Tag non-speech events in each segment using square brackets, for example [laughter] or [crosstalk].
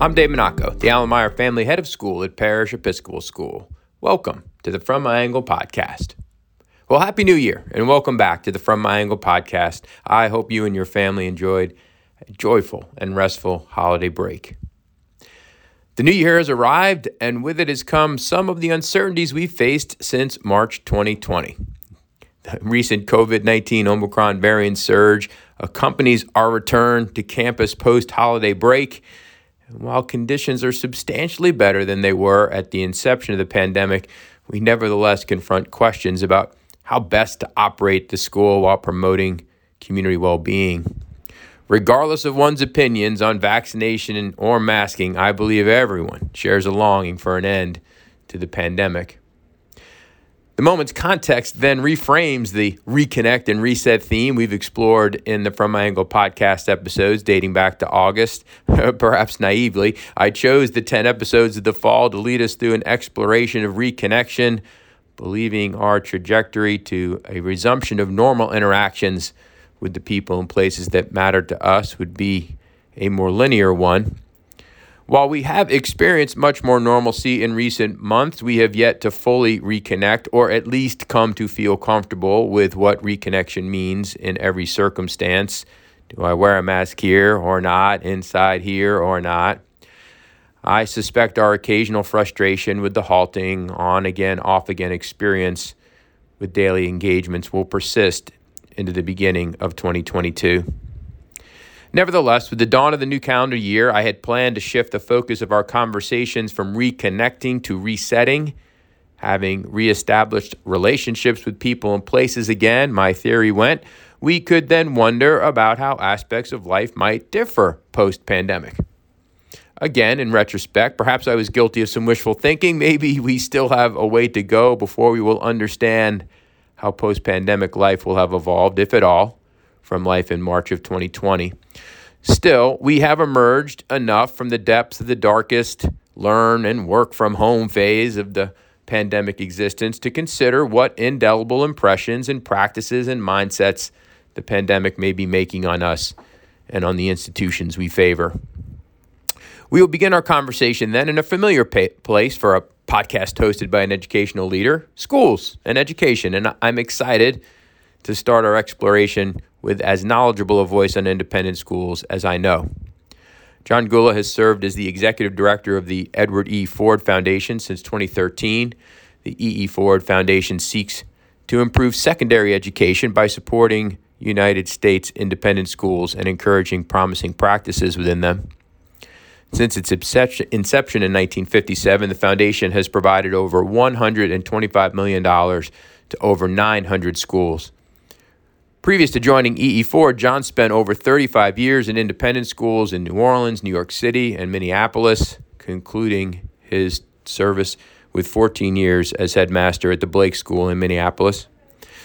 I'm Dave Monaco, the Allen Meyer family head of school at Parish Episcopal School. Welcome to the From My Angle podcast. Well, Happy New Year and welcome back to the From My Angle podcast. I hope you and your family enjoyed a joyful and restful holiday break. The new year has arrived, and with it has come some of the uncertainties we've faced since March 2020. The recent COVID 19 Omicron variant surge accompanies our return to campus post holiday break. And while conditions are substantially better than they were at the inception of the pandemic, we nevertheless confront questions about how best to operate the school while promoting community well being. Regardless of one's opinions on vaccination or masking, I believe everyone shares a longing for an end to the pandemic. The moment's context then reframes the reconnect and reset theme we've explored in the From My Angle podcast episodes dating back to August. [laughs] Perhaps naively, I chose the 10 episodes of the fall to lead us through an exploration of reconnection, believing our trajectory to a resumption of normal interactions with the people and places that matter to us would be a more linear one. While we have experienced much more normalcy in recent months, we have yet to fully reconnect or at least come to feel comfortable with what reconnection means in every circumstance. Do I wear a mask here or not? Inside here or not? I suspect our occasional frustration with the halting, on again, off again experience with daily engagements will persist into the beginning of 2022. Nevertheless, with the dawn of the new calendar year, I had planned to shift the focus of our conversations from reconnecting to resetting. Having reestablished relationships with people and places again, my theory went, we could then wonder about how aspects of life might differ post pandemic. Again, in retrospect, perhaps I was guilty of some wishful thinking. Maybe we still have a way to go before we will understand how post pandemic life will have evolved, if at all, from life in March of 2020. Still, we have emerged enough from the depths of the darkest learn and work from home phase of the pandemic existence to consider what indelible impressions and practices and mindsets the pandemic may be making on us and on the institutions we favor. We will begin our conversation then in a familiar pa- place for a podcast hosted by an educational leader schools and education. And I'm excited to start our exploration with as knowledgeable a voice on independent schools as I know. John Gulla has served as the executive director of the Edward E. Ford Foundation since 2013. The E. E. Ford Foundation seeks to improve secondary education by supporting United States independent schools and encouraging promising practices within them. Since its inception in 1957, the foundation has provided over $125 million to over 900 schools. Previous to joining EE Ford, John spent over 35 years in independent schools in New Orleans, New York City, and Minneapolis, concluding his service with 14 years as headmaster at the Blake School in Minneapolis.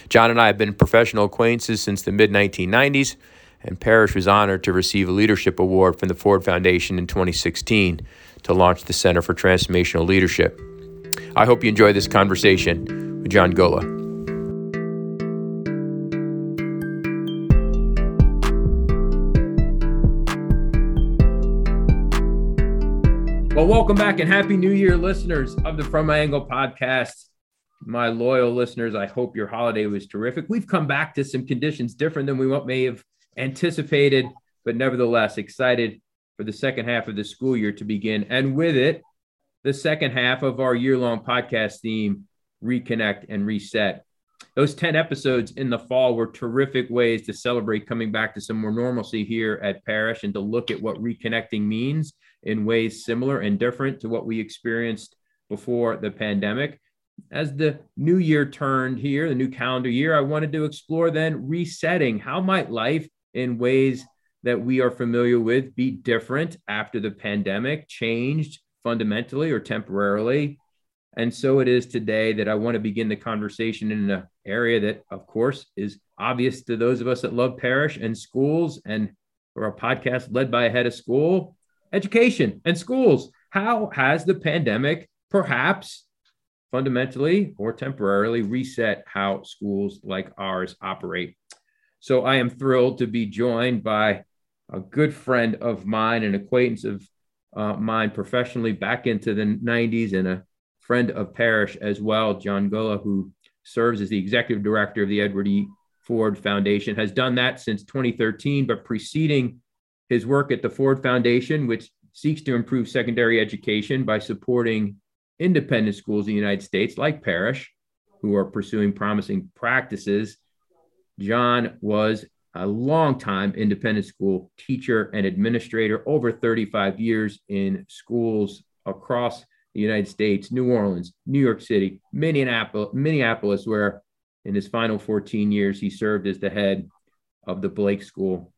John and I have been professional acquaintances since the mid 1990s, and Parish was honored to receive a leadership award from the Ford Foundation in 2016 to launch the Center for Transformational Leadership. I hope you enjoy this conversation with John Gulla. Well, welcome back and happy new year, listeners of the From My Angle podcast. My loyal listeners, I hope your holiday was terrific. We've come back to some conditions different than we may have anticipated, but nevertheless excited for the second half of the school year to begin. And with it, the second half of our year long podcast theme, Reconnect and Reset. Those 10 episodes in the fall were terrific ways to celebrate coming back to some more normalcy here at Parish and to look at what reconnecting means in ways similar and different to what we experienced before the pandemic. As the new year turned here, the new calendar year, I wanted to explore then resetting. How might life in ways that we are familiar with be different after the pandemic, changed fundamentally or temporarily? And so it is today that I want to begin the conversation in an area that, of course, is obvious to those of us that love Parish and schools and for a podcast led by a head of school education and schools. How has the pandemic perhaps fundamentally or temporarily reset how schools like ours operate? So I am thrilled to be joined by a good friend of mine, an acquaintance of uh, mine professionally back into the 90s and a friend of Parish as well, John Gulla, who serves as the executive director of the Edward E. Ford Foundation, has done that since 2013, but preceding his work at the Ford Foundation, which seeks to improve secondary education by supporting independent schools in the United States, like Parish, who are pursuing promising practices. John was a long-time independent school teacher and administrator, over 35 years in schools across the United States, New Orleans, New York City, Minneapolis, Minneapolis, where in his final 14 years he served as the head of the Blake School.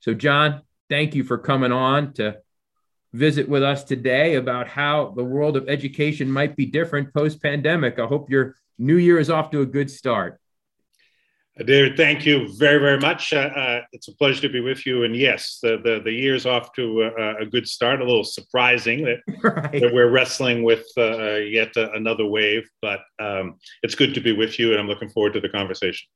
So, John, thank you for coming on to visit with us today about how the world of education might be different post pandemic. I hope your new year is off to a good start. Uh, David, thank you very, very much. Uh, uh, it's a pleasure to be with you. And yes, the the, the year's off to a, a good start. A little surprising that, [laughs] right. that we're wrestling with uh, yet another wave, but um, it's good to be with you, and I'm looking forward to the conversation.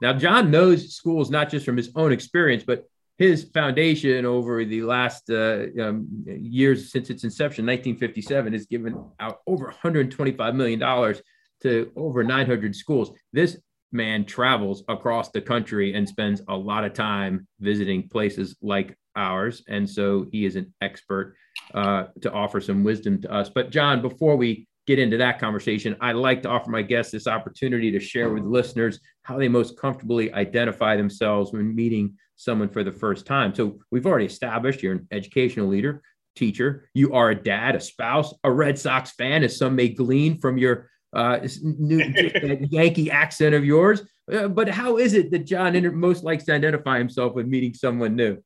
Now, John knows schools not just from his own experience, but his foundation over the last uh, um, years since its inception, 1957, has given out over 125 million dollars to over 900 schools. This man travels across the country and spends a lot of time visiting places like ours. And so he is an expert uh, to offer some wisdom to us. But, John, before we get into that conversation, I'd like to offer my guests this opportunity to share with listeners how they most comfortably identify themselves when meeting someone for the first time. So, we've already established you're an educational leader, teacher, you are a dad, a spouse, a Red Sox fan, as some may glean from your uh, new [laughs] Yankee accent of yours. Uh, but how is it that John most likes to identify himself with meeting someone new?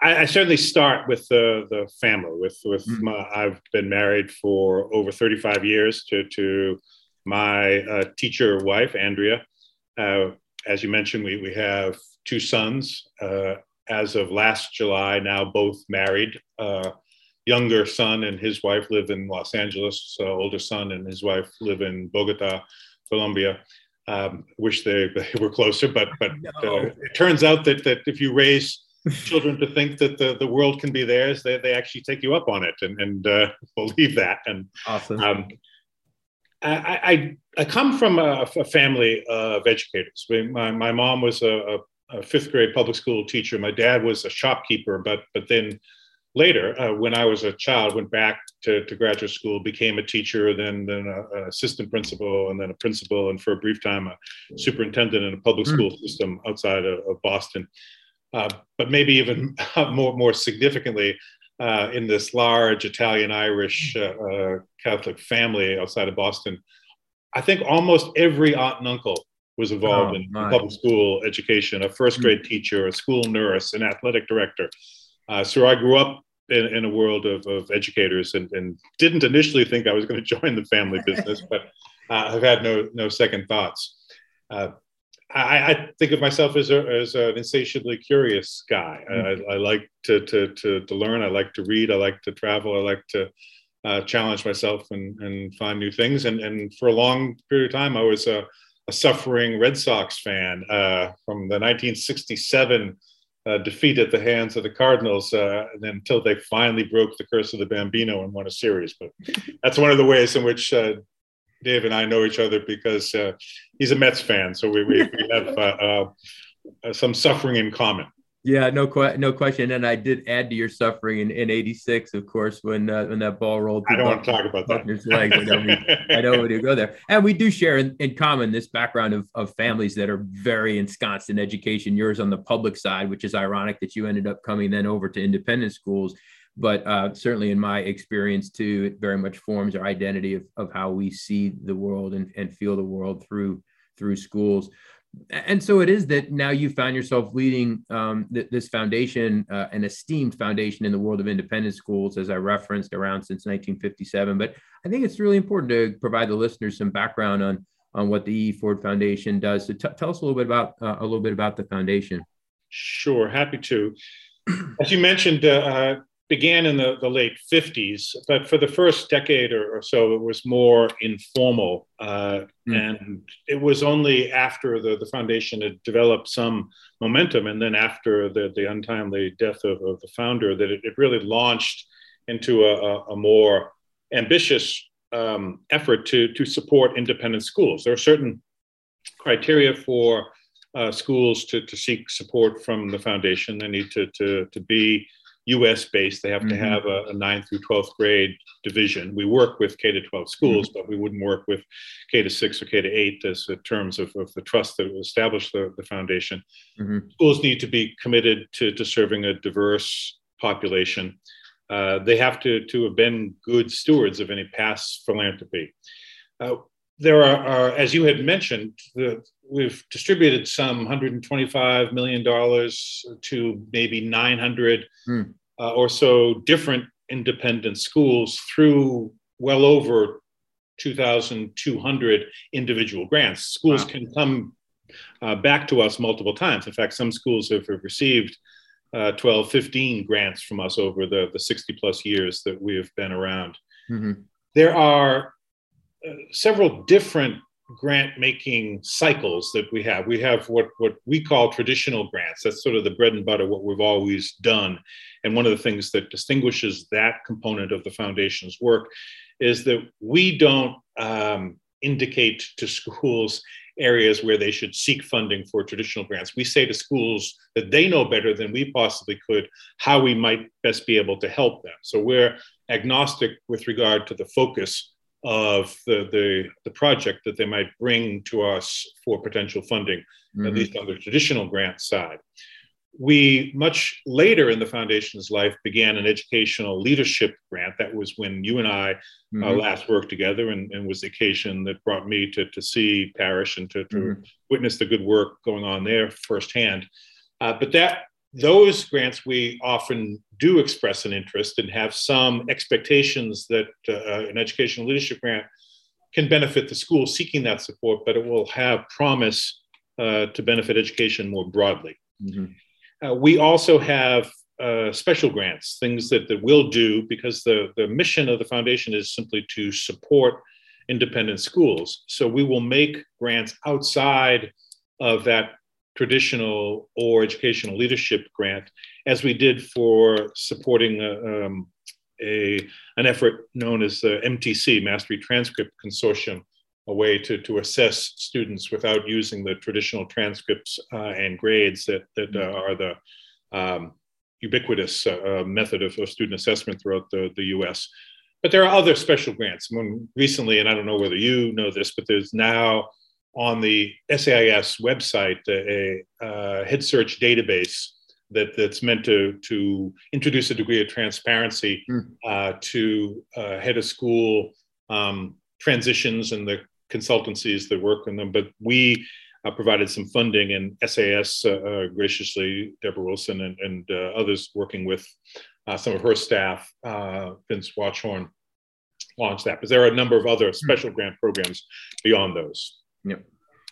I, I certainly start with the the family. With with mm-hmm. my, I've been married for over 35 years to to my uh, teacher wife Andrea. As you mentioned, we we have two sons. Uh, as of last July, now both married. Uh, younger son and his wife live in Los Angeles. So older son and his wife live in Bogota, Colombia. Um, wish they, [laughs] they, were closer, but but no. uh, it turns out that that if you raise children to think that the, the world can be theirs, they, they actually take you up on it and, and uh, [laughs] believe that. And awesome. Um, I, I, I, come from a, a, family of educators. My, my mom was a, a, fifth grade public school teacher. My dad was a shopkeeper, but but then later, uh, when I was a child, went back to, to graduate school, became a teacher, then then an assistant principal, and then a principal, and for a brief time, a superintendent in a public mm. school system outside of, of Boston. Uh, but maybe even [laughs] more more significantly, uh, in this large Italian Irish uh, uh, Catholic family outside of Boston, I think almost every aunt and uncle was involved oh, in public school education a first grade teacher, a school nurse, an athletic director. Uh, so I grew up in, in a world of, of educators and, and didn't initially think I was going [laughs] to join the family business, but uh, I've had no, no second thoughts. I, I, think of myself as, a, as an insatiably curious guy. Mm-hmm. I, I, like to, to, to, to, learn. I like to read. I like to travel. I like to uh, challenge myself and, and find new things. And, and for a long period of time, I was a, a suffering Red Sox fan uh, from the 1967 uh, defeat at the hands of the Cardinals uh, until they finally broke the curse of the Bambino and won a series. But that's one of the ways in which uh, Dave and I know each other because uh, he's a Mets fan, so we, we, we [laughs] have uh, uh, some suffering in common. Yeah, no, no question. And I did add to your suffering in, in '86, of course, when uh, when that ball rolled. I don't want to talk about Buckner's that. legs. I know, we, I know we do go there, and we do share in, in common this background of, of families that are very ensconced in education. Yours on the public side, which is ironic that you ended up coming then over to independent schools. But uh, certainly, in my experience too, it very much forms our identity of, of how we see the world and, and feel the world through through schools and so it is that now you found yourself leading um, th- this foundation, uh, an esteemed foundation in the world of independent schools, as I referenced, around since 1957. But I think it's really important to provide the listeners some background on on what the E. Ford Foundation does. So t- tell us a little bit about uh, a little bit about the foundation. Sure, happy to. [clears throat] As you mentioned, uh, uh began in the, the late 50s, but for the first decade or, or so, it was more informal. Uh, mm. And it was only after the, the foundation had developed some momentum, and then after the, the untimely death of, of the founder, that it, it really launched into a, a more ambitious um, effort to, to support independent schools. There are certain criteria for uh, schools to, to seek support from the foundation. They need to, to, to be US based. They have mm-hmm. to have a, a 9th through 12th grade division. We work with K to 12 schools, mm-hmm. but we wouldn't work with K to 6 or K to 8 as in terms of, of the trust that established the, the foundation. Mm-hmm. Schools need to be committed to, to serving a diverse population. Uh, they have to, to have been good stewards of any past philanthropy. Uh, there are, are, as you had mentioned, the, we've distributed some 125 million dollars to maybe 900 mm. Uh, or so different independent schools through well over 2,200 individual grants. Schools wow. can come uh, back to us multiple times. In fact, some schools have, have received uh, 12, 15 grants from us over the, the 60 plus years that we have been around. Mm-hmm. There are uh, several different grant making cycles that we have. We have what, what we call traditional grants. That's sort of the bread and butter, what we've always done. And one of the things that distinguishes that component of the foundation's work is that we don't um, indicate to schools areas where they should seek funding for traditional grants. We say to schools that they know better than we possibly could how we might best be able to help them. So we're agnostic with regard to the focus of the, the, the project that they might bring to us for potential funding, mm-hmm. at least on the traditional grant side. We, much later in the foundation's life, began an educational leadership grant. That was when you and I uh, mm-hmm. uh, last worked together, and, and, was the occasion that brought me to, to see Parish and to, to mm-hmm. witness the good work going on there firsthand. Uh, but that those grants we often do express an interest and have some expectations that uh, an educational leadership grant can benefit the school seeking that support, but it will have promise uh, to benefit education more broadly. Mm-hmm. Uh, we also have uh, special grants, things that, that we'll do because the, the mission of the foundation is simply to support independent schools. So we will make grants outside of that traditional or educational leadership grant, as we did for supporting a, um, a an effort known as the MTC, Mastery Transcript Consortium, a way to, to assess students without using the traditional transcripts uh, and grades that, that uh, are the um, ubiquitous uh, uh method of, of, student assessment throughout the, the US. But there are other special grants. Recently, and I don't know whether you know this, but there's now on the SAIS website a, a head search database that, that's meant to, to introduce a degree of transparency mm. uh, to uh, head of school um, transitions and the consultancies that work on them. But we uh, provided some funding, and SAIS uh, uh, graciously, Deborah Wilson and, and uh, others working with some of her staff, Vince Watchorn, launched that. But there are a number of other hmm. special grant programs beyond those. Yep.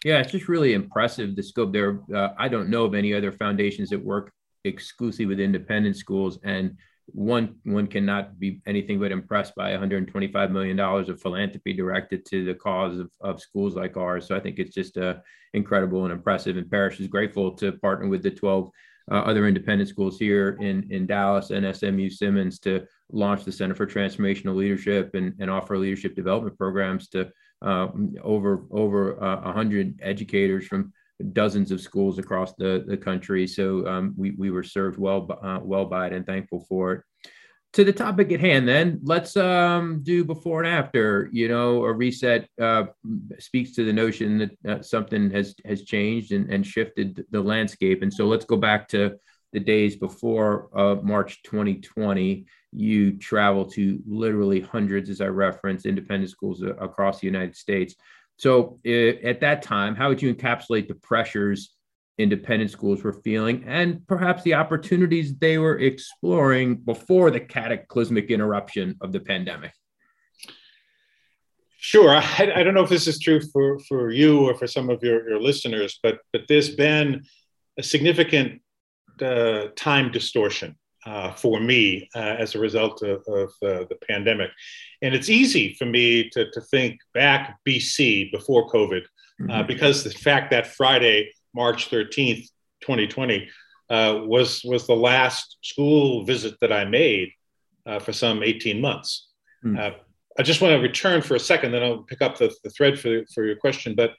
Yeah, it's just really impressive the scope there. Uh, I don't know of any other foundations that work exclusively with independent schools, and one one cannot be anything but impressed by 125 million dollars of philanthropy directed to the cause of, of schools like ours. So I think it's just uh, incredible and impressive. And Parish is grateful to partner with the 12 uh, other independent schools here in in Dallas and SMU Simmons to launch the Center for Transformational Leadership and, and offer leadership development programs to uh, over over uh, 100 educators from dozens of schools across the, the country. So um, we, we were served well, uh, well by it and thankful for it. To the topic at hand, then let's um, do before and after. You know, a reset uh, speaks to the notion that something has has changed and, and shifted the landscape. And so let's go back to the days before uh, March 2020 you travel to literally hundreds, as I referenced, independent schools across the United States. So at that time, how would you encapsulate the pressures independent schools were feeling and perhaps the opportunities they were exploring before the cataclysmic interruption of the pandemic? Sure. I, I, don't know if this is true for, for you or for some of your, your listeners, but, but there's been a significant uh, time distortion uh, for me uh, as a result of, of uh, the pandemic. And it's easy for me to, to think back BC before COVID, uh, mm-hmm. because the fact that Friday, March 13th, 2020, uh, was, was the last school visit that I made uh, for some 18 months. Mm. I just want to return for a second, then I'll pick up the, the thread for, for your question. But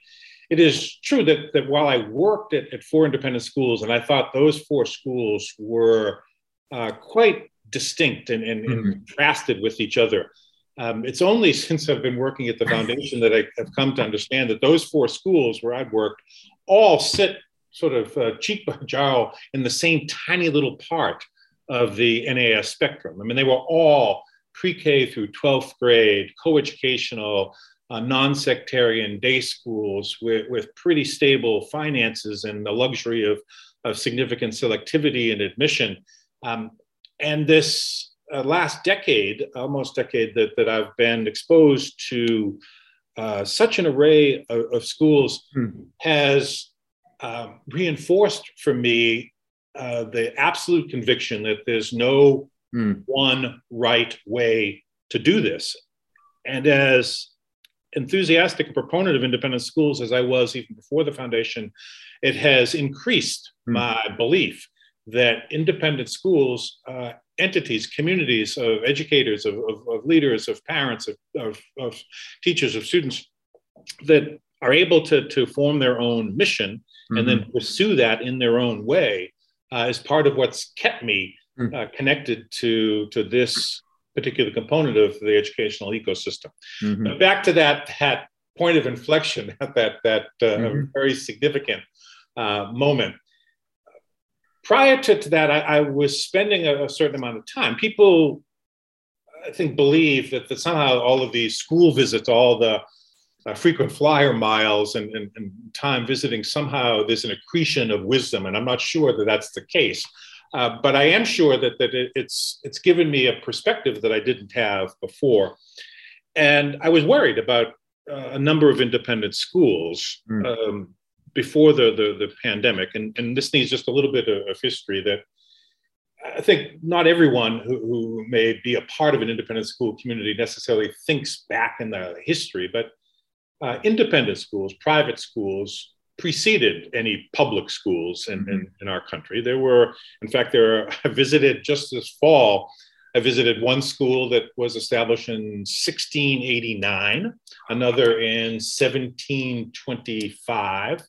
it is true that, that while I worked at, at four independent schools and I thought those four schools were uh, quite distinct and, and, mm-hmm. and, contrasted with each other. Um, it's only [laughs] since I've been working at the foundation that I have come to understand that those four schools where I've worked all sit sort of uh, cheek by [laughs] jowl in the same tiny little part of the NAIS spectrum. I mean, they were all pre-K through 12th grade, co-educational, uh, non-sectarian day schools with, with pretty stable finances and the luxury of, of significant selectivity and admission. Um, and this uh, last decade, almost decade that, that I've been exposed to uh, such an array of, of schools mm-hmm. has um, reinforced for me uh, the absolute conviction that there's no mm. one right way to do this. And as enthusiastic a proponent of independent schools as I was even before the foundation, it has increased mm. my belief that independent schools, uh, entities, communities of educators, of, of, of leaders, of parents, of, of, of, teachers, of students, that are able to, to form their own mission mm-hmm. and then mm-hmm. pursue that in their own way uh, is part of what's kept me mm. uh, connected to, to this particular component of the educational ecosystem. Mm-hmm. But back to that, that point of inflection, [laughs] that, that uh, mm-hmm. very significant uh, moment prior to, to that, I, I, was spending a, a, certain amount of time. People, I think, believe that, that somehow all of these school visits, all the uh, frequent flyer miles and, and, and, time visiting, somehow there's an accretion of wisdom. And I'm not sure that that's the case. Uh, but I am sure that, that it, it's, it's given me a perspective that I didn't have before. And I was worried about uh, a number of independent schools. Mm. Um, before the, the, the pandemic, and, and this needs just a little bit of, of history that I think not everyone who, who, may be a part of an independent school community necessarily thinks back in the history, but uh, independent schools, private schools, preceded any public schools in, mm-hmm. in, in, our country. There were, in fact, there are, [laughs] I visited just this fall, I visited one school that was established in 1689, another in 1725.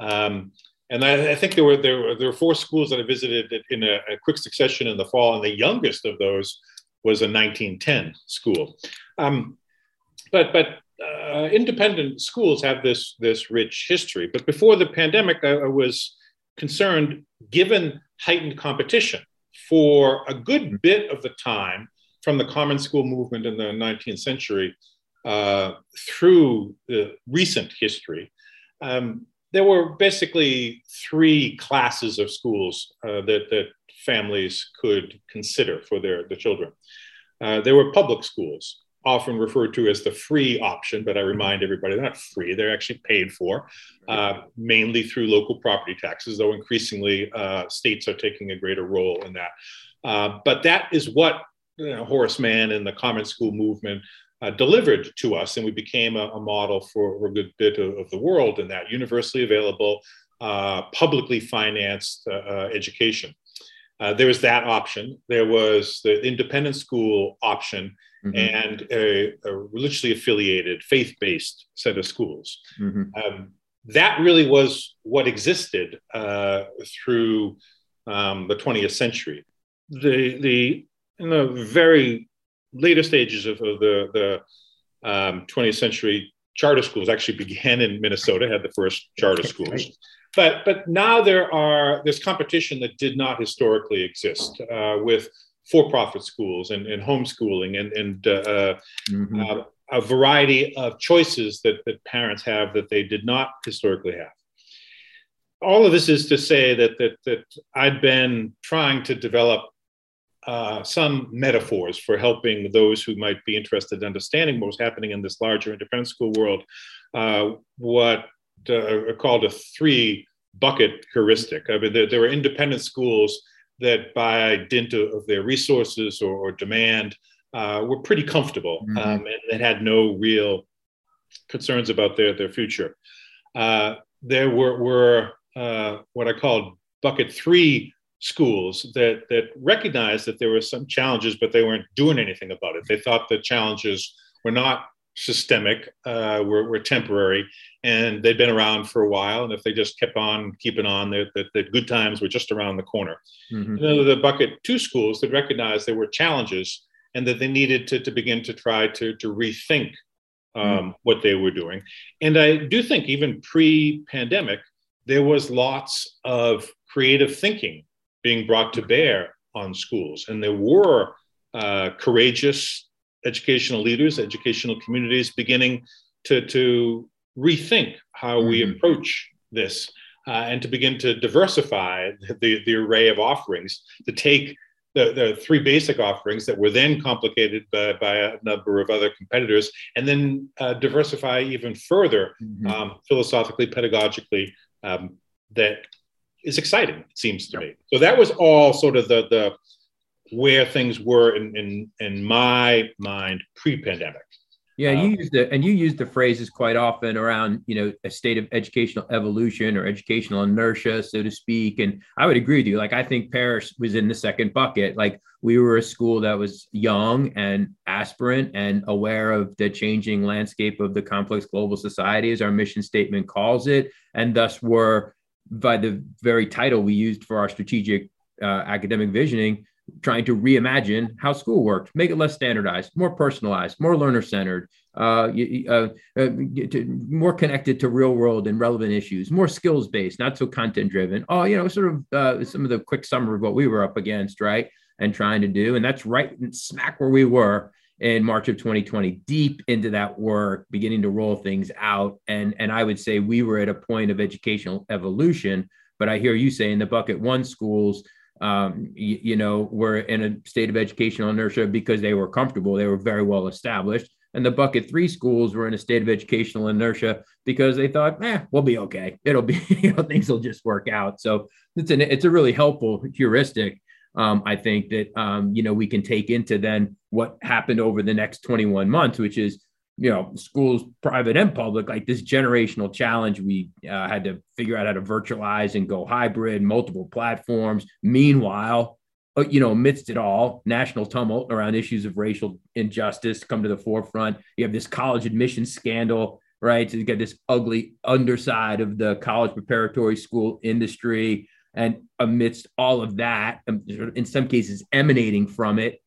Um, and I, I, think there were, there were there were four schools that I visited in a, a, quick succession in the fall, and the youngest of those was a 1910 school. Um, but but uh, independent schools have this this rich history. But before the pandemic, I, I was concerned, given heightened competition for a good bit of the time from the common school movement in the 19th century uh, through the recent history. Um, there were basically three classes of schools uh, that, that families could consider for their, their children. Uh, there were public schools, often referred to as the free option, but I remind everybody they're not free, they're actually paid for, uh, mainly through local property taxes, though increasingly uh, states are taking a greater role in that. Uh, but that is what you know, Horace Mann and the Common School movement uh, delivered to us, and we became a, a model for a good bit of, of, the world in that universally available, uh, publicly financed uh, uh education. Uh, there was that option. There was the independent school option mm-hmm. and a, a, religiously affiliated, faith based set of schools. Mm-hmm. Um, that really was what existed uh, through um, the 20th century. The, the, in the very later stages of, of the, the um, 20th century, charter schools actually began in Minnesota, had the first charter schools. But, but now there are there's competition that did not historically exist uh, with for-profit schools and, and homeschooling and, and uh, uh, mm-hmm. uh, a variety of choices that, that parents have that they did not historically have. All of this is to say that, that, that I've been trying to develop uh, some metaphors for helping those who might be interested in understanding what was happening in this larger independent school world, uh, what uh, are called a three bucket heuristic. I mean, there, there, were independent schools that by dint of their resources or, or demand uh, were pretty comfortable mm-hmm. um, and, and, had no real concerns about their, their future. Uh, there were, were uh, what I called bucket three schools that, that recognized that there were some challenges, but they weren't doing anything about it. They thought the challenges were not systemic, uh, were, were temporary, and they'd been around for a while. And if they just kept on keeping on, that the, good times were just around the corner. Mm-hmm. the bucket two schools that recognized there were challenges and that they needed to, to begin to try to, to rethink um, mm-hmm. what they were doing. And I do think even pre-pandemic, there was lots of creative thinking being brought to bear on schools, and there were uh, courageous educational leaders, educational communities beginning to, to rethink how mm-hmm. we approach this uh, and to begin to diversify the, the array of offerings, to take the, the three basic offerings that were then complicated by, by a number of other competitors, and then uh, diversify even further mm-hmm. um, philosophically, pedagogically. Um, that is exciting, it seems to me. So that was all sort of the, the where things were in, in, in my mind pre-pandemic. Yeah, you um, used the and you use the phrases quite often around you know a state of educational evolution or educational inertia, so to speak. And I would agree with you. Like I think Parish was in the second bucket. Like we were a school that was young and aspirant and aware of the changing landscape of the complex global society, as our mission statement calls it, and thus were by the very title we used for our strategic uh, academic visioning trying to reimagine how school worked, make it less standardized, more personalized, more learner centered, uh, uh, uh, more connected to real world and relevant issues, more skills based, not so content driven. Oh, you know, sort of uh, some of the quick summary of what we were up against, right? And trying to do. And that's right smack where we were in March of 2020, deep into that work, beginning to roll things out. And, and I would say we were at a point of educational evolution. But I hear you saying the bucket one schools um, you, you, know, were in a state of educational inertia because they were comfortable, they were very well established. And the bucket three schools were in a state of educational inertia because they thought, eh, we'll be okay. It'll be, [laughs] you know, things will just work out. So it's an it's a really helpful heuristic. Um, I think that um, you know we can take into then what happened over the next 21 months, which is you know schools private and public like this generational challenge we uh, had to figure out how to virtualize and go hybrid multiple platforms. Meanwhile uh, you know amidst it all national tumult around issues of racial injustice come to the forefront. You have this college admission scandal right? So you get this ugly underside of the college preparatory school industry and amidst all of that um, in some cases emanating from it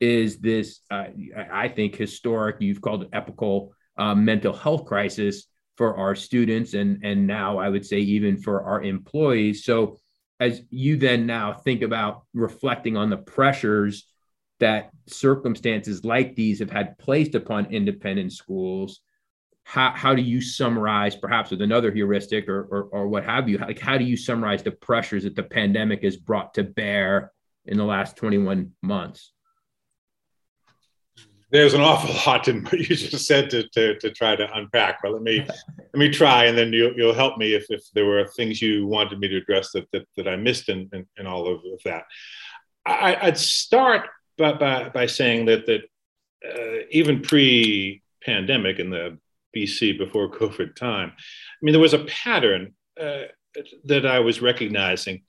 is this, uh, I think, historic, you've called it epical uh, mental health crisis for our students and, and now I would say even for our employees. So, as you then now think about reflecting on the pressures that circumstances like these have had placed upon independent schools, how, how do you summarize, perhaps with another heuristic or, or, or what have you, like how do you summarize the pressures that the pandemic has brought to bear in the last 21 months? there's an awful lot in what you just said to, to, to try to unpack. But let me [laughs] let me try, and then you'll, you'll help me if, if there were things you wanted me to address that that, that I missed in, in, in all of, of that. I, would start by, by, by saying that that uh, even pre-pandemic in the BC before COVID time, I mean there was a pattern uh, that I was recognizing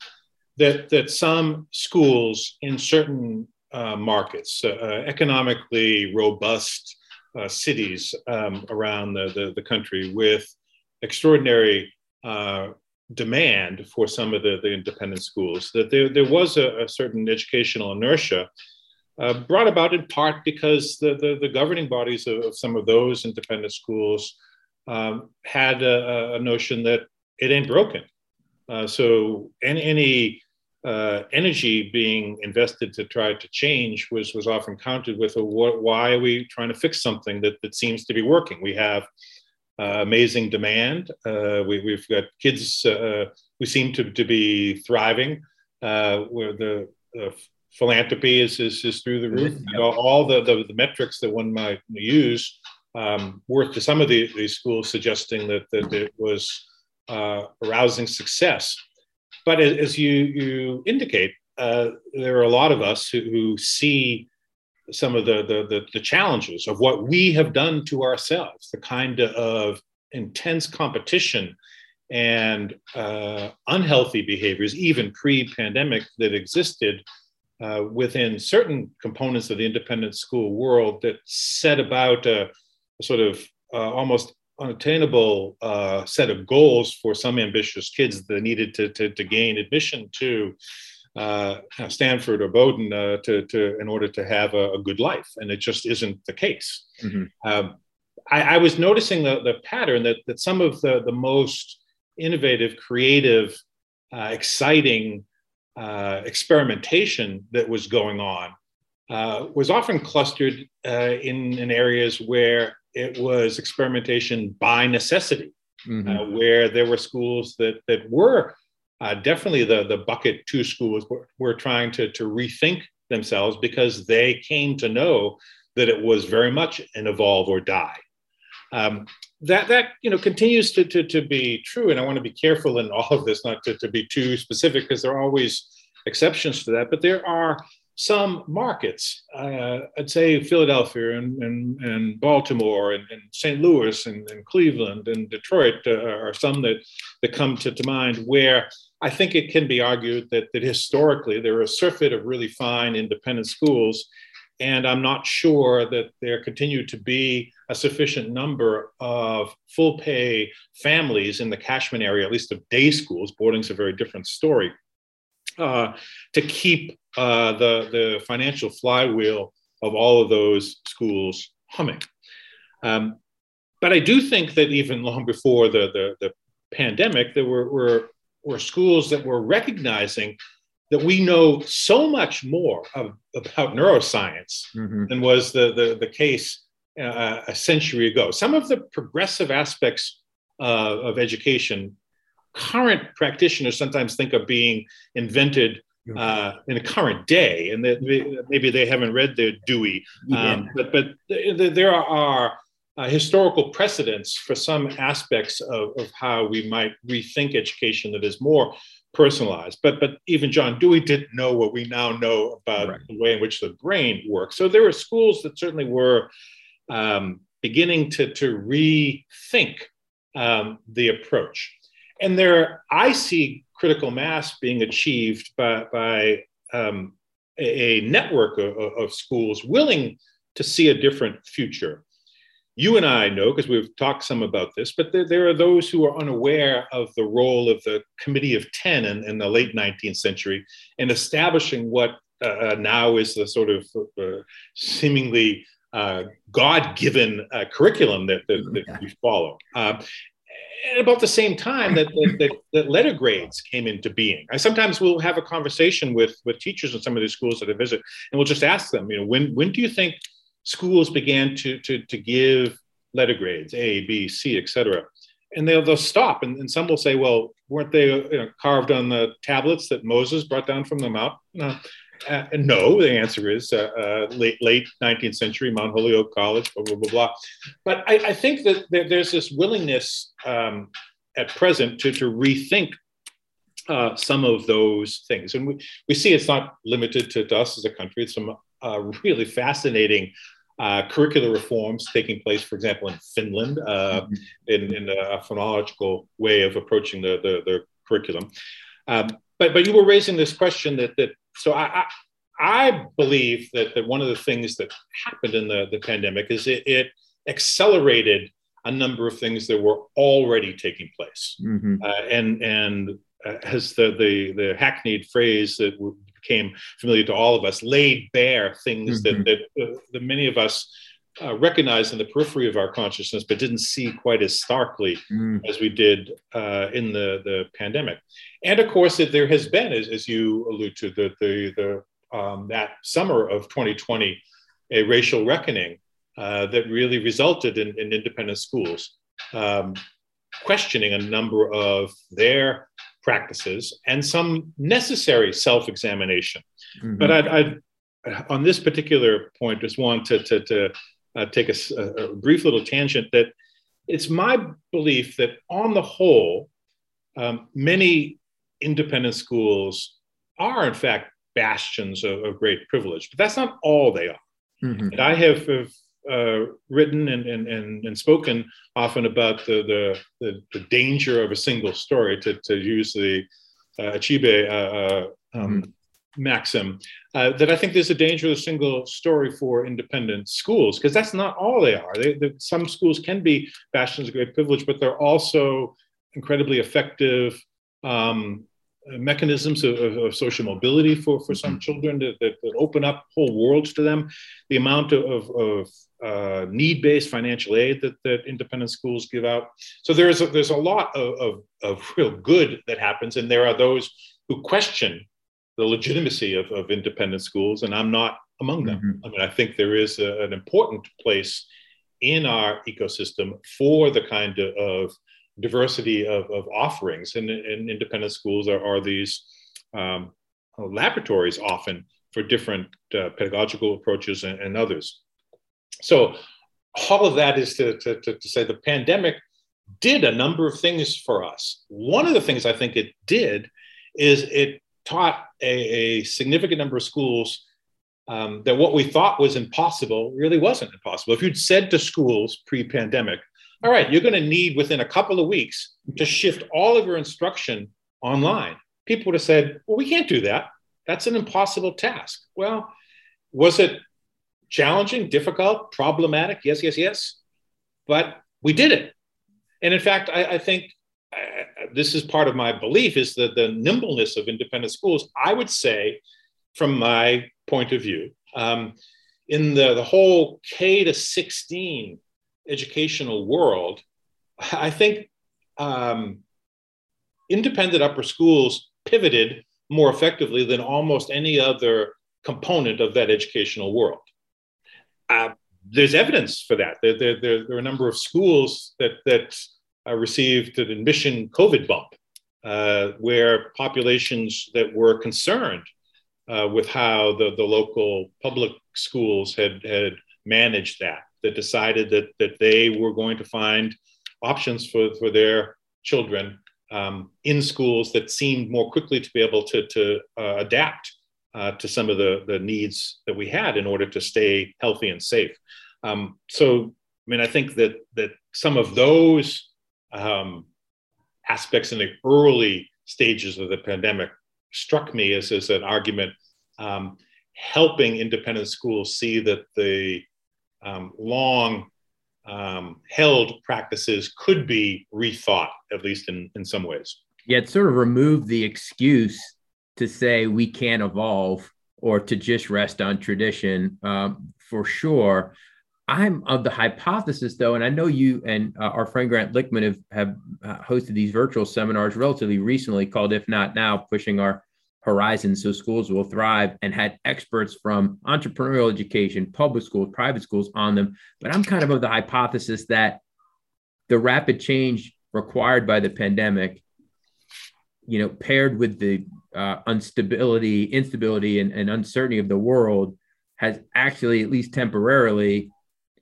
that that some schools in certain uh, markets, uh, economically robust uh, cities um, around the, the, the, country with extraordinary uh, demand for some of the, the independent schools, that there, there was a, a certain educational inertia uh, brought about in part because the, the, the governing bodies of, of, some of those independent schools um, had a, a, notion that it ain't broken. so any, any uh, energy being invested to try to change was was often countered with a why are we trying to fix something that, that seems to be working? We have uh, amazing demand. Uh, we, have got kids uh, who seem to, to be thriving. Uh, where the philanthropy is, is, is through the roof. All the, the, the, metrics that one might use um, worth to some of the, these schools suggesting that, that it was uh, arousing success. But as you, you indicate, uh, there are a lot of us who, who see some of the, the, the, the, challenges of what we have done to ourselves, the kind of intense competition and uh, unhealthy behaviors, even pre pandemic, that existed uh, within certain components of the independent school world that set about a, a sort of uh, almost unattainable uh, set of goals for some ambitious kids that needed to, to, to gain admission to uh, Stanford or Bowdoin uh, to, to, in order to have a, a, good life. And it just isn't the case. Mm-hmm. Um, I, I, was noticing the, the pattern that, that some of the, the most innovative, creative, uh, exciting uh, experimentation that was going on uh, was often clustered uh, in, in areas where it was experimentation by necessity, mm-hmm. where there were schools that, that were uh, definitely the, the bucket two schools were, were trying to, to rethink themselves because they came to know that it was very much an evolve or die. Um, that that you know continues to, to, to be true, and I want to be careful in all of this, not to, to be too specific, because there are always exceptions to that. But there are some markets, uh, I'd say Philadelphia and, and, and Baltimore and, and St. Louis and, and, Cleveland and Detroit uh, are some that, that come to, to mind where I think it can be argued that, that historically there are a surfeit of really fine independent schools, and I'm not sure that there continue to be a sufficient number of full pay families in the catchment area, at least of day schools. Boarding's a very different story. Uh, to keep uh, the, the financial flywheel of all of those schools humming. Um, but I do think that even long before the, the, the pandemic, there were, were or schools that were recognizing that we know so much more of, about neuroscience mm-hmm. than was the, the, the case uh, a century ago. Some of the progressive aspects uh, of education, current practitioners sometimes think of being invented uh, in a current day, and that maybe they haven't read their Dewey. Um, yeah. But but there are uh, historical precedents for some aspects of, of how we might rethink education that is more personalized. But but even John Dewey didn't know what we now know about right. the way in which the brain works. So there were schools that certainly were um, beginning to to rethink um, the approach. And there, I see critical mass being achieved by by um, a, a, network of, of schools willing to see a different future you and I know, because we've talked some about this, but there, there, are those who are unaware of the role of the Committee of 10 in, in the late 19th century in establishing what uh, uh, now is the sort of uh, seemingly uh, God given uh, curriculum that, that, that yeah. we follow. At about the same time that, that, that, letter grades came into being. I sometimes will have a conversation with, with teachers in some of these schools that I visit, and we'll just ask them, you know, when, when do you think schools began to, to, to give letter grades, A, B, C, etc. And they'll, they'll stop. And, and some will say, well, weren't they you know, carved on the tablets that Moses brought down from the mount? No. Uh, no, the answer is uh, uh, late late 19th century, Mount Holyoke College, blah, blah, blah, blah. But I, I think that there, there's this willingness um, at present to, to rethink uh, some of those things. And we, we see it's not limited to, to us as a country. It's some uh, really fascinating uh, curricular reforms taking place, for example, in Finland, uh, mm-hmm. in, in, a phonological way of approaching the, the, the curriculum. Um, but, but you were raising this question that, that so I, I, I, believe that, that one of the things that happened in the, the pandemic is it, it accelerated a number of things that were already taking place. Mm-hmm. Uh, and and uh, as the, the, the hackneyed phrase that became familiar to all of us, laid bare things mm-hmm. that, that, uh, that, many of us uh, recognized in the periphery of our consciousness, but didn't see quite as starkly mm. as we did uh, in the, the pandemic. And of course, that there has been, as, as you allude to, the, the, the um, that summer of 2020, a racial reckoning uh, that really resulted in, in independent schools um, questioning a number of their practices and some necessary self-examination. Mm-hmm. But I'd, I'd, on this particular point, just want to, to, to uh, take a, a, brief little tangent that it's my belief that on the whole, um, many independent schools are in fact bastions of, of, great privilege, but that's not all they are. Mm-hmm. And I have, have uh, written and, and, and, and, spoken often about the, the, the, the, danger of a single story, to, to use the uh, Achebe uh, uh um, mm-hmm. maxim, uh, that I think there's a danger of a single story for independent schools, because that's not all they are. They, they, some schools can be bastions of great privilege, but they're also incredibly effective um, mechanisms of, of, social mobility for, for some mm-hmm. children that, that, that, open up whole worlds to them. The amount of, of uh, need-based financial aid that, that independent schools give out. So there's a, there's a lot of, of, of, real good that happens, and there are those who question the legitimacy of, of independent schools, and I'm not among them. Mm-hmm. I mean, I think there is a, an important place in our ecosystem for the kind of, of diversity of, of offerings. And, and, independent schools are, are these um, laboratories often for different uh, pedagogical approaches and, and, others. So, all of that is to, to, to, to say the pandemic did a number of things for us. One of the things I think it did is it taught a, a significant number of schools um, that what we thought was impossible really wasn't impossible. If you'd said to schools pre pandemic, all right, you're going to need within a couple of weeks to shift all of your instruction online. People would have said, well, we can't do that. That's an impossible task. Well, was it challenging, difficult, problematic? Yes, yes, yes. But we did it. And in fact, I, I think uh, this is part of my belief is that the nimbleness of independent schools, I would say, from my point of view, um, in the, the whole K to 16 educational world, I think um, independent upper schools pivoted more effectively than almost any other component of that educational world. Uh, there's evidence for that. There, there, there, there, are a number of schools that, that uh, received an admission COVID bump, uh, where populations that were concerned uh, with how the, the local public schools had, had managed that that decided that, that they were going to find options for, for their children um, in schools that seemed more quickly to be able to, to uh, adapt uh, to some of the, the needs that we had in order to stay healthy and safe. Um, so, I mean, I think that, that some of those um, aspects in the early stages of the pandemic struck me as, as an argument um, helping independent schools see that the um, long um, held practices could be rethought, at least in, in some ways. Yeah, it sort of removed the excuse to say we can't evolve or to just rest on tradition um, for sure. I'm of the hypothesis, though, and I know you and uh, our friend Grant Lichtman have, have uh, hosted these virtual seminars relatively recently called If Not Now, pushing our horizons so schools will thrive and had experts from entrepreneurial education, public schools, private schools on them. But I'm kind of of the hypothesis that the rapid change required by the pandemic, you know, paired with the uh, instability, instability, and, and uncertainty of the world, has actually, at least temporarily,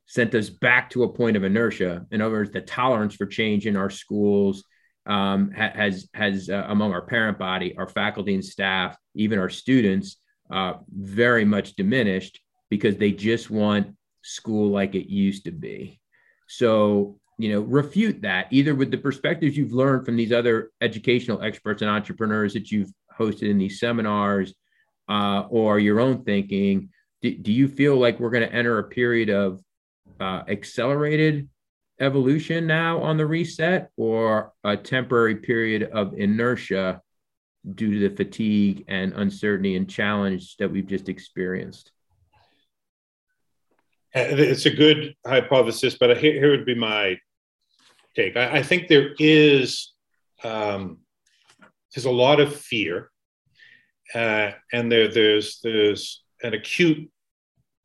sent us back to a point of inertia. In other words, the tolerance for change in our schools um, has has uh, among our parent body, our faculty and staff, even our students, uh, very much diminished because they just want school like it used to be. So you know, refute that either with the perspectives you've learned from these other educational experts and entrepreneurs that you've hosted in these seminars, uh, or your own thinking. Do, do you feel like we're going to enter a period of uh, accelerated evolution now on the reset or a temporary period of inertia due to the fatigue and uncertainty and challenge that we've just experienced? It's a good hypothesis, but here, here would be my take. I, I think there is um, there's a lot of fear, uh, and there, there's there's an acute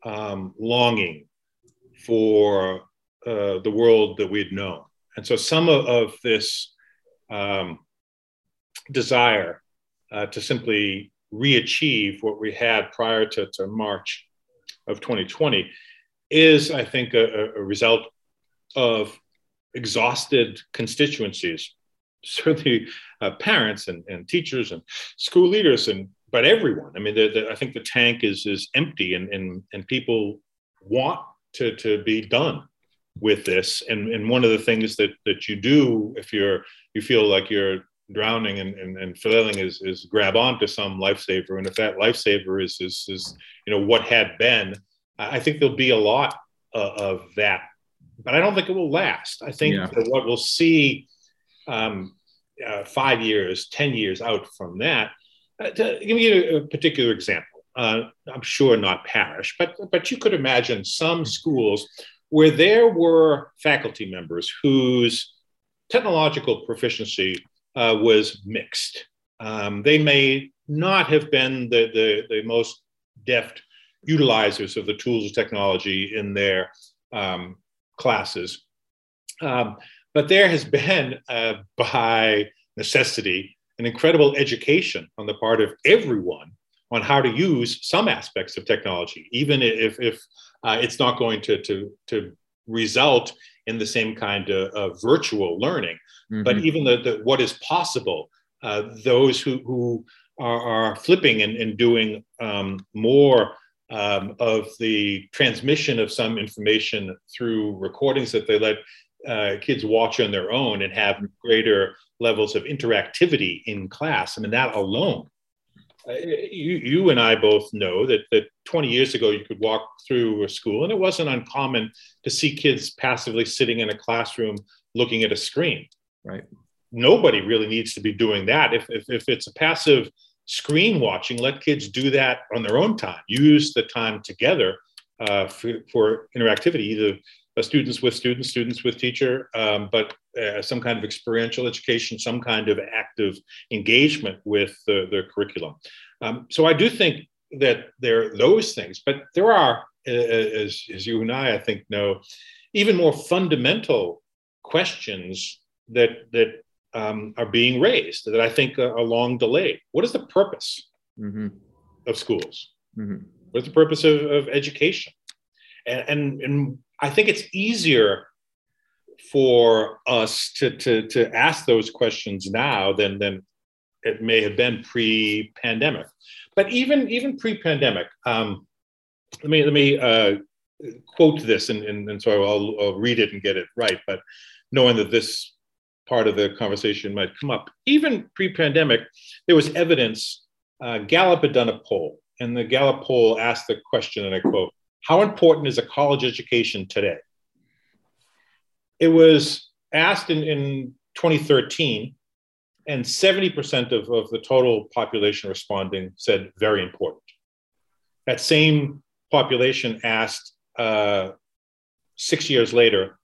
um, longing for uh, the world that we'd known. And so some of, of this um, desire uh, to simply re-achieve what we had prior to, to March of 2020 is, I think, a, a result of exhausted constituencies, [laughs] certainly uh, parents and, and teachers and school leaders and but everyone. I mean, the, the, I think the tank is is empty, and and and people want to to be done with this. And and one of the things that that you do if you're you feel like you're drowning and, and, and flailing is, is grab onto some lifesaver. And if that lifesaver is, is, is, you know, what had been, I think there'll be a lot uh, of that, but I don't think it will last. I think yeah. what we'll see um, uh, five years, 10 years out from that, uh, to give you a, a particular example, uh, I'm sure not parish, but, but you could imagine some schools where there were faculty members whose technological proficiency uh, was mixed. Um, they may not have been the, the, the, most deft utilizers of the tools of technology in their um, classes. Um, but there has been, uh, by necessity, an incredible education on the part of everyone on how to use some aspects of technology, even if, if uh, it's not going to, to, to result in the same kind of, of virtual learning. Mm-hmm. But even the, the, what is possible, uh, those who, who are, are flipping and, and doing um, more um, of the transmission of some information through recordings that they let uh, kids watch on their own and have greater levels of interactivity in class. I mean, that alone you, you and I both know that, that 20 years ago you could walk through a school and it wasn't uncommon to see kids passively sitting in a classroom looking at a screen. Right. Nobody really needs to be doing that. If, if, if it's a passive screen watching, let kids do that on their own time. Use the time together uh, for, for interactivity, either students with students, students with teacher, um, but uh, some kind of experiential education, some kind of active engagement with the, the curriculum. Um, so I do think that there are those things, but there are, uh, as, as you and I, I think, know, even more fundamental questions that that um, are being raised that I think are, are long delayed. What is the purpose mm-hmm. of schools? Mm-hmm. What's the purpose of, of education? And, and, and I think it's easier for us to, to, to ask those questions now than, than it may have been pre-pandemic. But even, even pre-pandemic, um, let me, let me uh, quote this, and, and, and so I'll, I'll read it and get it right, but knowing that this part of the conversation might come up. Even pre-pandemic, there was evidence. Uh, Gallup had done a poll, and the Gallup poll asked the question, and I quote, how important is a college education today? It was asked in, in 2013, and 70% of, of the total population responding said very important. That same population asked uh, six years later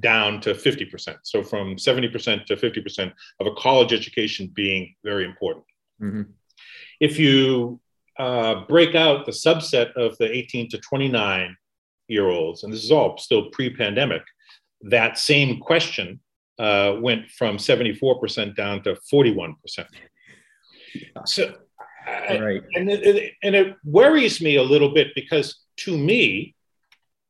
down to 50%. So from 70% to 50% of a college education being very important. Mm-hmm. If you uh, break out the subset of the 18 to 29 year olds, and this is all still pre pandemic, that same question uh, went from 74% down to 41%. So, right. and, it, and it worries me a little bit because to me,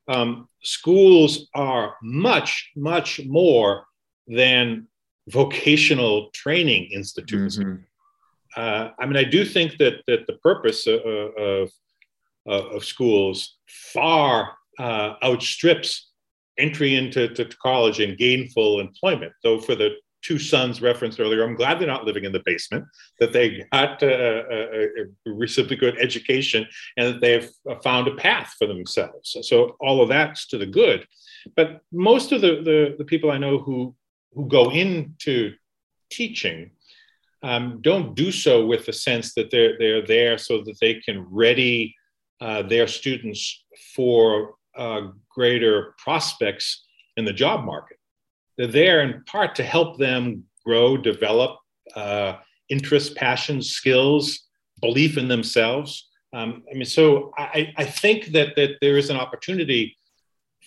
um, schools are much, much more than vocational training institutes. Mm-hmm uh, I mean, I do think that that the purpose of of, of schools far uh, outstrips entry into to college and gainful employment. Though for the two sons referenced earlier, I'm glad they're not living in the basement, that they got uh, uh, uh, a, a, a reasonably good education, and that they've found a path for themselves. So all of that's to the good. But most of the, the, the people I know who who go into teaching um, don't do so with the sense that they're, they're there so that they can ready uh, their students for uh, greater prospects in the job market. They're there in part to help them grow, develop uh, interests, passions, skills, belief in themselves. Um, I mean, so I, I think that, that there is an opportunity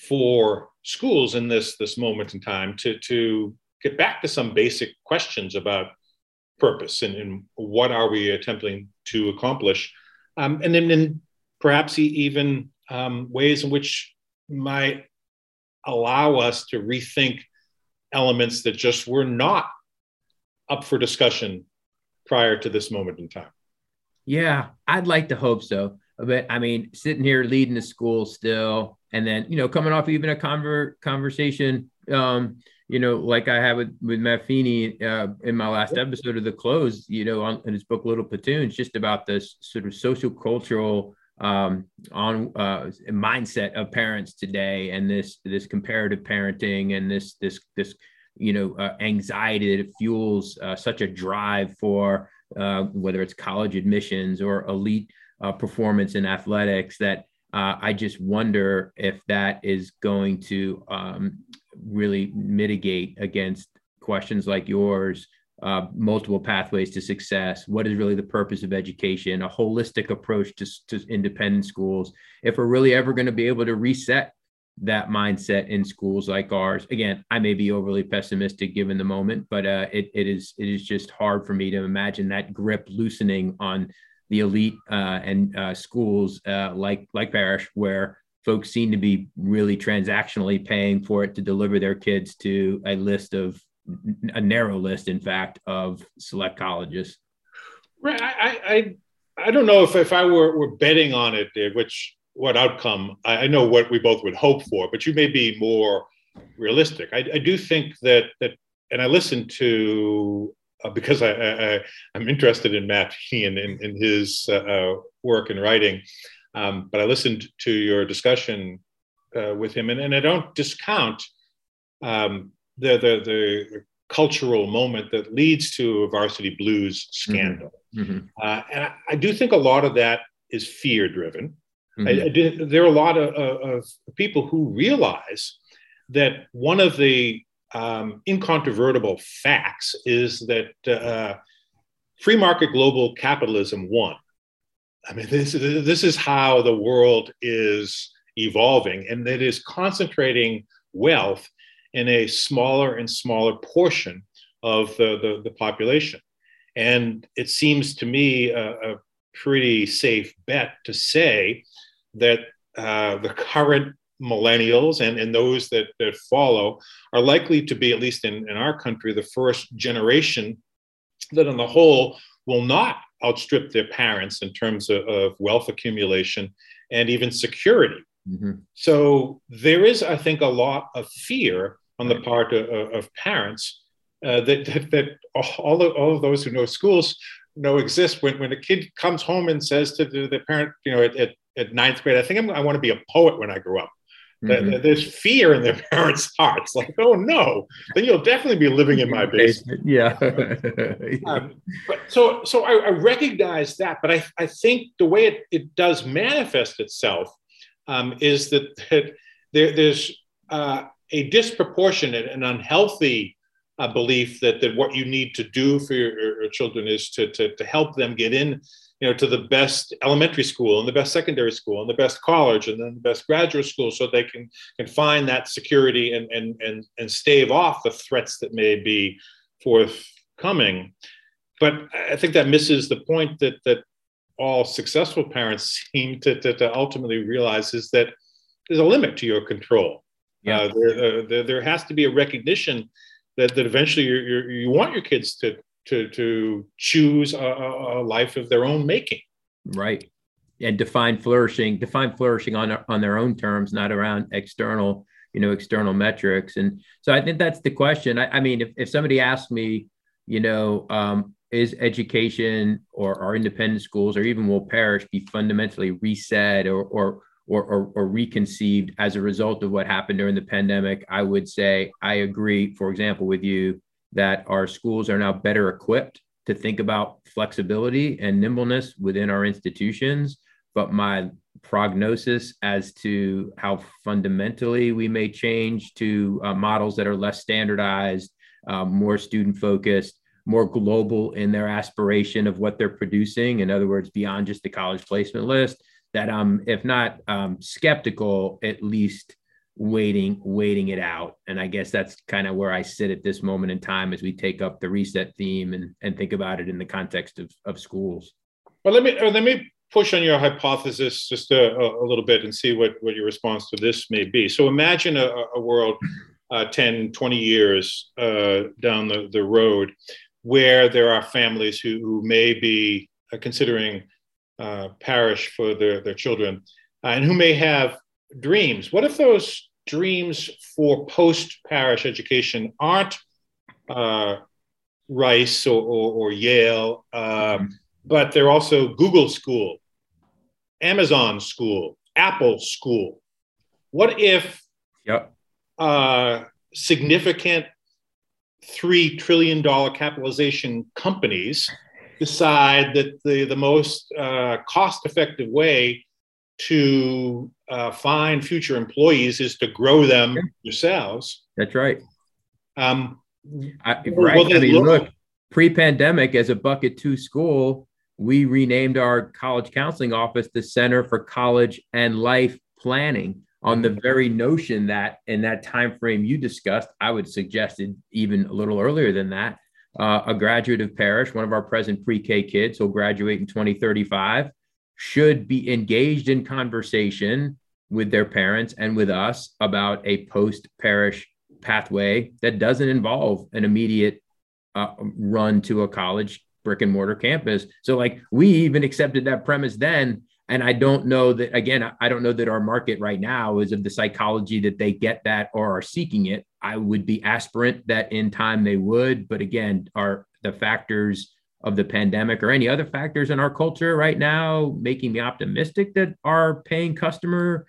for schools in this, this moment in time to, to get back to some basic questions about purpose and, and what are we attempting to accomplish um, and then, then perhaps even um, ways in which might allow us to rethink elements that just were not up for discussion prior to this moment in time Yeah, I'd like to hope so. But I mean, sitting here leading the school still, and then you know, coming off even a conver- conversation, um, you know, like I had with with Matt Feeney uh, in my last episode of the close, you know, on, in his book Little Platoons, just about this sort of social cultural um, on uh, mindset of parents today, and this this comparative parenting, and this this this you know uh, anxiety that fuels uh, such a drive for uh, whether it's college admissions or elite uh, performance in athletics that uh, I just wonder if that is going to um, really mitigate against questions like yours, uh, multiple pathways to success. What is really the purpose of education? A holistic approach to, to independent schools. If we're really ever going to be able to reset that mindset in schools like ours. Again, I may be overly pessimistic given the moment, but uh, it, it is it is just hard for me to imagine that grip loosening on the elite uh, and uh, schools uh, like like Parish, where folks seem to be really transactionally paying for it to deliver their kids to a list of a narrow list, in fact, of select colleges. Right. I I, I don't know if if I were, were betting on it, which what outcome I, know what we both would hope for, but you may be more realistic. I, I do think that that, and I listened to uh, because I, I am interested in Matt and in, in, his uh, uh, work and writing, um, but I listened to your discussion uh, with him, and, and I don't discount um, the, the the cultural moment that leads to a varsity blues scandal. Mm-hmm. Mm-hmm. Uh, and I, I, do think a lot of that is fear driven. Mm-hmm. I, I did, there are a lot of, of, people who realize that one of the um, incontrovertible facts is that uh, free market global capitalism won. I mean, this, this is how the world is evolving, and it is concentrating wealth in a smaller and smaller portion of the, the, the population. And it seems to me a, a pretty safe bet to say that uh, the current millennials and, and those that, that follow are likely to be, at least in, in our country, the first generation that, on the whole, will not outstrip their parents in terms of, of wealth accumulation and even security. Mm-hmm. So there is, I think, a lot of fear on the part of, of parents uh, that, that, that all, of, all of those who know schools know exist when, when a kid comes home and says to the, the parent, you know, at, at at ninth grade, I think I'm, i want to be a poet when I grow up. Mm-hmm. There's fear in their [laughs] parents' hearts, like, oh no, then you'll definitely be living in my [laughs] basement. Yeah. [laughs] um, but so, so I, I, recognize that, but I, I think the way it, it does manifest itself um, is that, that there, there's uh, a disproportionate and unhealthy uh, belief that, that what you need to do for your, your children is to, to, to help them get in you know, to the best elementary school and the best secondary school and the best college and then the best graduate school so they can, can find that security and, and, and, and stave off the threats that may be forthcoming. But I think that misses the point that, that all successful parents [laughs] seem to, to, to ultimately realize is that there's a limit to your control. Yeah. Uh, there, uh, there, there, has to be a recognition that, that eventually you're, you're, you want your kids to, to to choose a, a life of their own making. Right, and define flourishing, define flourishing on on their own terms, not around external you know external metrics. And so I think that's the question. I, I mean, if if somebody asked me, you know. Um, is education or our independent schools or even will Parish be fundamentally reset or, or or, or, or, reconceived as a result of what happened during the pandemic, I would say I agree, for example, with you that our schools are now better equipped to think about flexibility and nimbleness within our institutions. But my prognosis as to how fundamentally we may change to uh, models that are less standardized, uh, more student focused, more global in their aspiration of what they're producing. In other words, beyond just the college placement list, that I'm, if not um, skeptical, at least waiting waiting it out. And i guess that's kind of where i sit at this moment in time as we take up the reset theme and and think about it in the context of, of schools. Well let me uh, let me push on your hypothesis just a, a, little bit and see what what your response to this may be. So imagine a, a world uh, 10 20 years uh, down the, the road where there are families who, who may be uh, considering uh, parish for their, their children uh, and who may have dreams. What if those dreams for post parish education aren't uh, Rice or, or, or Yale, um, but they're also Google School, Amazon School, Apple School? What if yep. uh, significant $3 trillion capitalization companies decide that the, the most uh, cost effective way to uh, find future employees is to grow them yourselves. That's right. Um, I, right. I mean, look, look pre pandemic, as a bucket two school, we renamed our college counseling office the Center for College and Life Planning on the very notion that in that time frame you discussed, I would suggest it even a little earlier than that. Uh, a graduate of Parish, one of our present pre-K kids, who'll graduate in 2035, should be engaged in conversation with their parents and with us about a post-Parish pathway that doesn't involve an immediate uh, run to a college brick and mortar campus. So, like, we even accepted that premise then and I don't know that again, I don't know that our market right now is of the psychology that they get that or are seeking it. I would be aspirant that in time they would, but again, are the factors of the pandemic or any other factors in our culture right now making me optimistic that our paying customer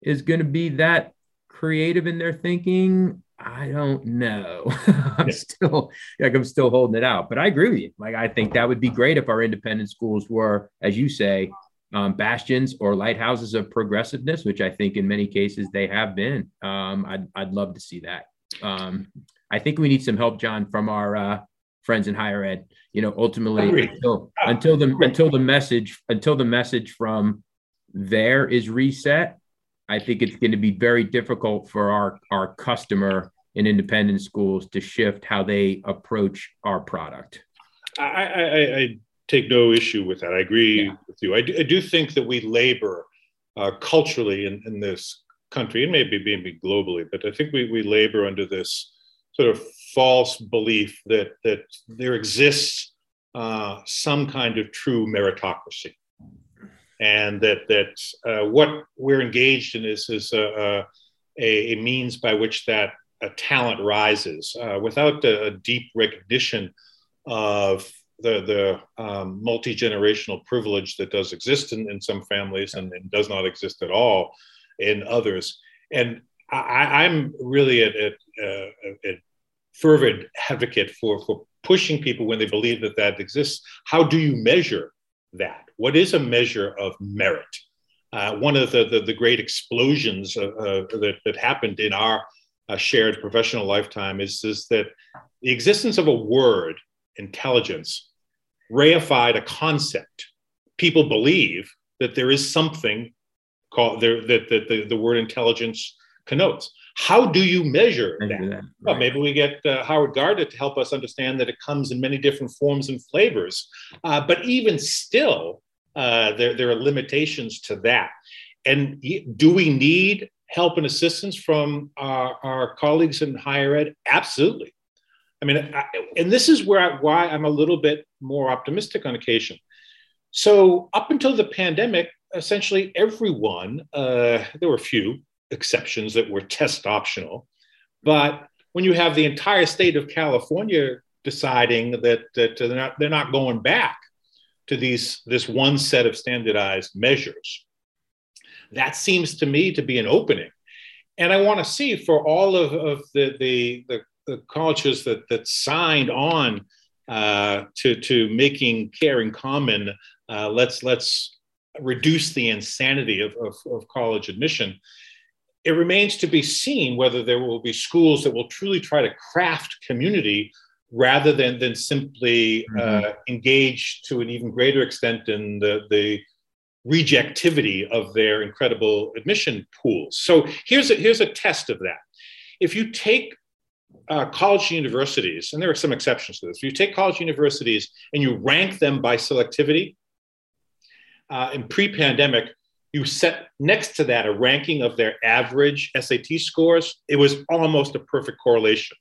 is going to be that creative in their thinking? I don't know. [laughs] I'm yeah. still like I'm still holding it out, but I agree with you. Like I think that would be great if our independent schools were, as you say, um, bastions or lighthouses of progressiveness, which I think in many cases they have been. Um, I'd, I'd love to see that. Um, I think we need some help, John, from our uh, friends in higher ed. You know, ultimately, until until the until the message until the message from there is reset, I think it's going to be very difficult for our our customer in independent schools to shift how they approach our product. I, I, I take no issue with that. I agree yeah. with you. I do, I do, think that we labor uh, culturally in, in this country and maybe maybe globally, but I think we, we labor under this sort of false belief that that there exists uh, some kind of true meritocracy, and that that uh, what we're engaged in is is a, a, a means by which that talent rises uh, without a, a deep recognition of the the um, multi generational privilege that does exist in, in some families and, and, does not exist at all in others. And I, am really a, a, a, fervent advocate for for pushing people when they believe that that exists. How do you measure that? What is a measure of merit? Uh, one of the, the, the great explosions uh, uh, that, that happened in our uh, shared professional lifetime is, is that the existence of a word intelligence reified a concept. People believe that there is something called there that, that the, the word intelligence connotes. How do you measure that? that right. Well, maybe we get uh, Howard Gardner to help us understand that it comes in many different forms and flavors. Uh, but even still, uh, there, there are limitations to that. And do we need help and assistance from our, our colleagues in higher ed? Absolutely. I mean, I, and this is where I, why I'm a little bit more optimistic on occasion. So up until the pandemic, essentially everyone, uh, there were a few exceptions that were test optional, but when you have the entire state of California deciding that, that they're, not, they're not going back to these this one set of standardized measures, that seems to me to be an opening. And I want to see for all of, of the, the, the the colleges that that signed on uh, to to making caring common. Uh, let's let's reduce the insanity of, of, of, college admission. It remains to be seen whether there will be schools that will truly try to craft community rather than than simply mm-hmm. uh, engage to an even greater extent in the the rejectivity of their incredible admission pools. So here's a, here's a test of that. If you take uh, college universities, and there are some exceptions to this, if you take college universities and you rank them by selectivity, uh, in pre pandemic, you set next to that a ranking of their average SAT scores. It was almost a perfect correlation.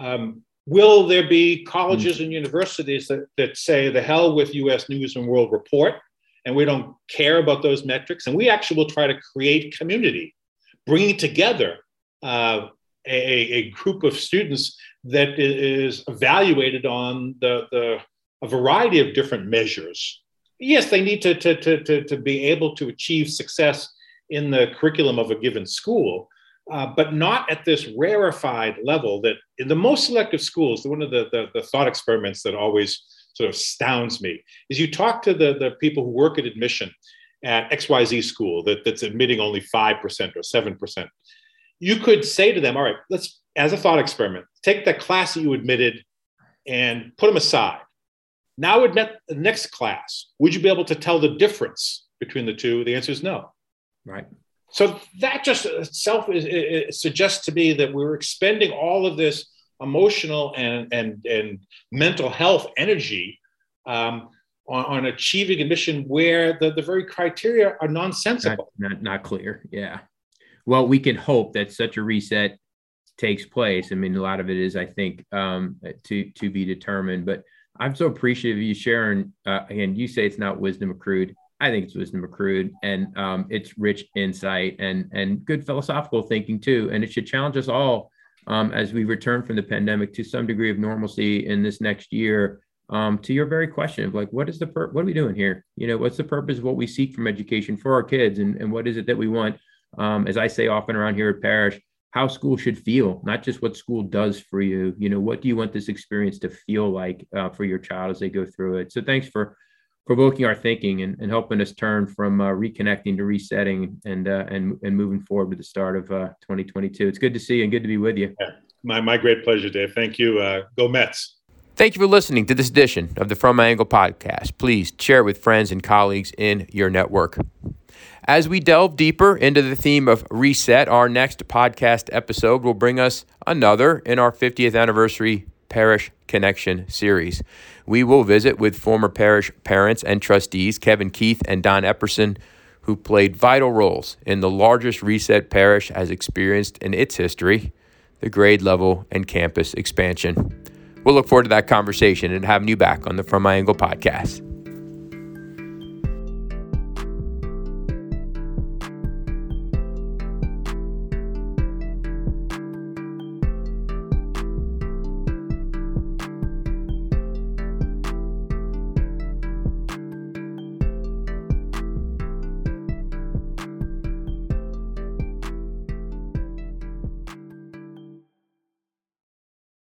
Um, Will there be colleges mm. and universities that, that say the hell with US News and World Report and we don't care about those metrics? And we actually will try to create community, bringing together uh, a, a, group of students that is evaluated on the, the, a variety of different measures. Yes, they need to, to, to, to, to be able to achieve success in the curriculum of a given school, uh, but not at this rarefied level that in the most selective schools, one of the, the, the, thought experiments that always sort of astounds me is you talk to the, the people who work at admission at XYZ school that, that's admitting only 5% or 7%. You could say to them, all right, let's, as a thought experiment, take that class that you admitted and put them aside. Now, admit the next class, would you be able to tell the difference between the two? The answer is no. Right. So that just itself is, it suggests to me that we're expending all of this emotional and and and mental health energy um, on, on, achieving a mission where the, the very criteria are nonsensical. Not, not, not clear. Yeah. Well, we can hope that such a reset takes place. I mean, a lot of it is, I think, um, to to be determined. But I'm so appreciative of you sharing. Uh, again, you say it's not wisdom accrued. I think it's wisdom accrued, and um, it's rich insight and and good philosophical thinking too. And it should challenge us all um, as we return from the pandemic to some degree of normalcy in this next year. Um, to your very question of like, what is the pur- what are we doing here? You know, what's the purpose of what we seek from education for our kids, and and what is it that we want? Um, as I say often around here at Parish, how school should feel, not just what school does for you. You know, what do you want this experience to feel like uh, for your child as they go through it? So thanks for provoking our thinking and, and helping us turn from uh, reconnecting to resetting and uh, and and moving forward to the start of uh, 2022. It's good to see you and good to be with you. Yeah, my my great pleasure, Dave. Thank you. Uh, go Mets. Thank you for listening to this edition of the From My Angle podcast. Please share it with friends and colleagues in your network. As we delve deeper into the theme of reset, our next podcast episode will bring us another in our 50th anniversary Parish Connection series. We will visit with former parish parents and trustees Kevin Keith and Don Epperson, who played vital roles in the largest reset parish has experienced in its history the grade level and campus expansion. We'll look forward to that conversation and having you back on the From My Angle podcast.